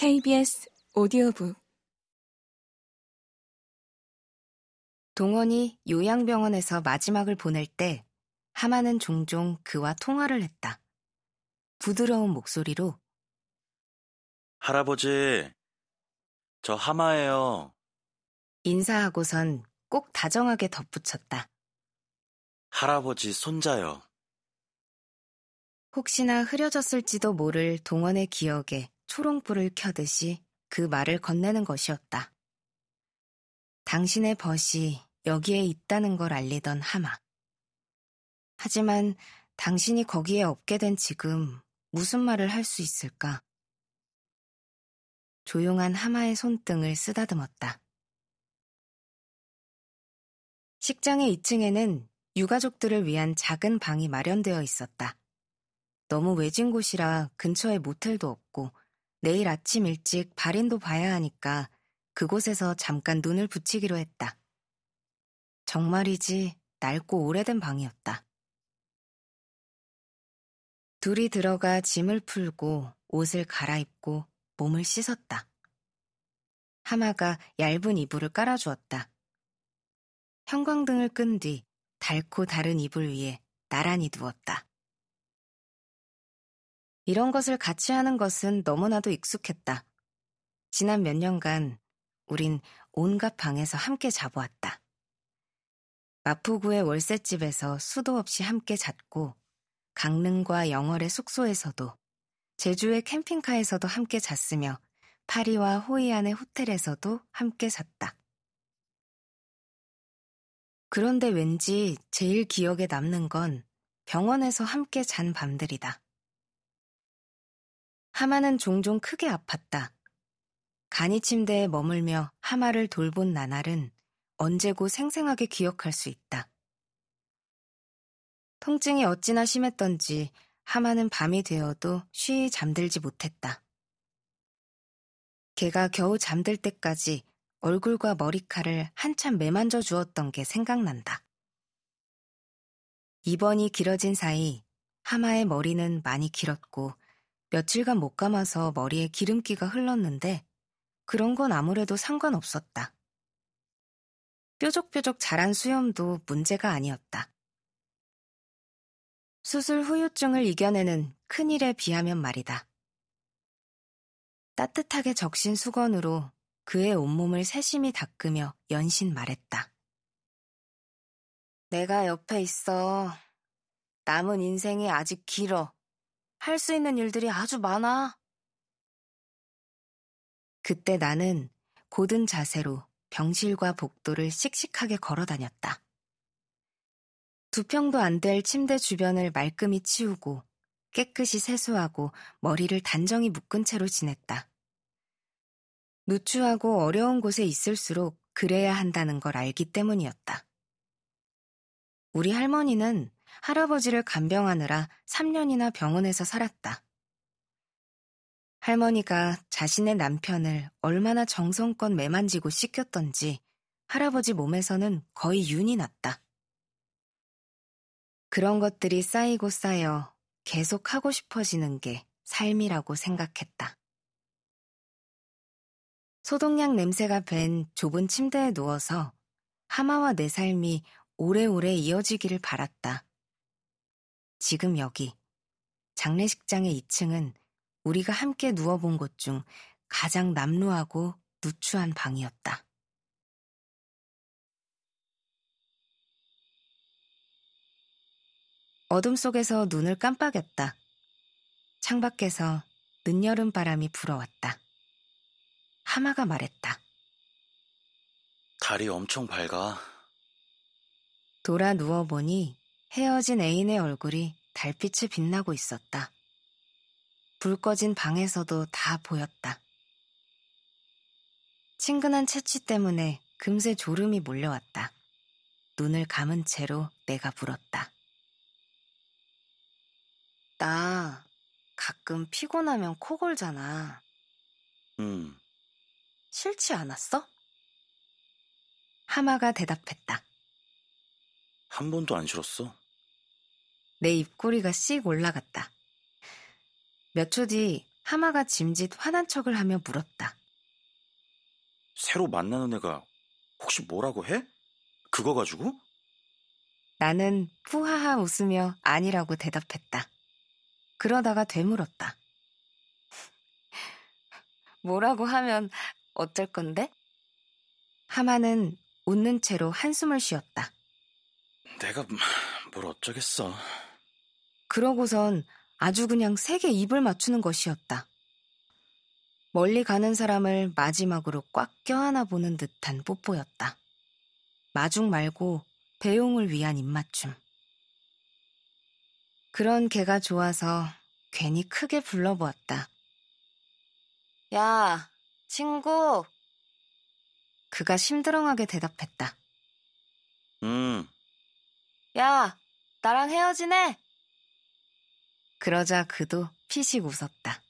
KBS 오디오북 동원이 요양병원에서 마지막을 보낼 때 하마는 종종 그와 통화를 했다. 부드러운 목소리로 할아버지, 저 하마예요. 인사하고선 꼭 다정하게 덧붙였다. 할아버지 손자요. 혹시나 흐려졌을지도 모를 동원의 기억에 초롱불을 켜듯이 그 말을 건네는 것이었다. 당신의 벗이 여기에 있다는 걸 알리던 하마. 하지만 당신이 거기에 없게 된 지금 무슨 말을 할 수 있을까? 조용한 하마의 손등을 쓰다듬었다. 식장의 2층에는 유가족들을 위한 작은 방이 마련되어 있었다. 너무 외진 곳이라 근처에 모텔도 없고 내일 아침 일찍 발인도 봐야 하니까 그곳에서 잠깐 눈을 붙이기로 했다. 정말이지 낡고 오래된 방이었다. 둘이 들어가 짐을 풀고 옷을 갈아입고 몸을 씻었다. 하마가 얇은 이불을 깔아주었다. 형광등을 끈 뒤 닳고 다른 이불 위에 나란히 누웠다. 이런 것을 같이 하는 것은 너무나도 익숙했다. 지난 몇 년간 우린 온갖 방에서 함께 자보았다. 마포구의 월세집에서 수도 없이 함께 잤고, 강릉과 영월의 숙소에서도, 제주의 캠핑카에서도 함께 잤으며, 파리와 호이안의 호텔에서도 함께 잤다. 그런데 왠지 제일 기억에 남는 건 병원에서 함께 잔 밤들이다. 하마는 종종 크게 아팠다. 간이 침대에 머물며 하마를 돌본 나날은 언제고 생생하게 기억할 수 있다. 통증이 어찌나 심했던지 하마는 밤이 되어도 쉬이 잠들지 못했다. 걔가 겨우 잠들 때까지 얼굴과 머리칼을 한참 매만져 주었던 게 생각난다. 입원이 길어진 사이 하마의 머리는 많이 길었고 며칠간 못 감아서 머리에 기름기가 흘렀는데 그런 건 아무래도 상관없었다. 뾰족뾰족 자란 수염도 문제가 아니었다. 수술 후유증을 이겨내는 큰일에 비하면 말이다. 따뜻하게 적신 수건으로 그의 온몸을 세심히 닦으며 연신 말했다. 내가 옆에 있어. 남은 인생이 아직 길어. 할 수 있는 일들이 아주 많아. 그때 나는 고든 자세로 병실과 복도를 씩씩하게 걸어 다녔다. 두 평도 안 될 침대 주변을 말끔히 치우고 깨끗이 세수하고 머리를 단정히 묶은 채로 지냈다. 누추하고 어려운 곳에 있을수록 그래야 한다는 걸 알기 때문이었다. 우리 할머니는 할아버지를 간병하느라 3년이나 병원에서 살았다. 할머니가 자신의 남편을 얼마나 정성껏 매만지고 씻겼던지 할아버지 몸에서는 거의 윤이 났다. 그런 것들이 쌓이고 쌓여 계속 하고 싶어지는 게 삶이라고 생각했다. 소독약 냄새가 밴 좁은 침대에 누워서 하마와 내 삶이 오래오래 이어지기를 바랐다. 지금 여기, 장례식장의 2층은 우리가 함께 누워본 곳 중 가장 남루하고 누추한 방이었다. 어둠 속에서 눈을 깜빡였다. 창밖에서 늦여름 바람이 불어왔다. 하마가 말했다. 달이 엄청 밝아. 돌아 누워보니 헤어진 애인의 얼굴이 달빛에 빛나고 있었다. 불 꺼진 방에서도 다 보였다. 친근한 채취 때문에 금세 졸음이 몰려왔다. 눈을 감은 채로 내가 물었다. 나 가끔 피곤하면 코 골잖아. 음, 싫지 않았어? 하마가 대답했다. 한 번도 안 싫었어. 내 입꼬리가 씩 올라갔다. 몇 초 뒤 하마가 짐짓 화난 척을 하며 물었다. 새로 만나는 애가 혹시 뭐라고 해? 그거 가지고? 나는 푸하하 웃으며 아니라고 대답했다. 그러다가 되물었다. 뭐라고 하면 어쩔 건데? 하마는 웃는 채로 한숨을 쉬었다. 내가 뭘 어쩌겠어. 그러고선 아주 그냥 세게 입을 맞추는 것이었다. 멀리 가는 사람을 마지막으로 꽉 껴안아 보는 듯한 뽀뽀였다. 마중 말고 배용을 위한 입맞춤. 그런 개가 좋아서 괜히 크게 불러보았다. 야, 친구. 그가 심드렁하게 대답했다. 음, 야, 나랑 헤어지네. 그러자 그도 피식 웃었다.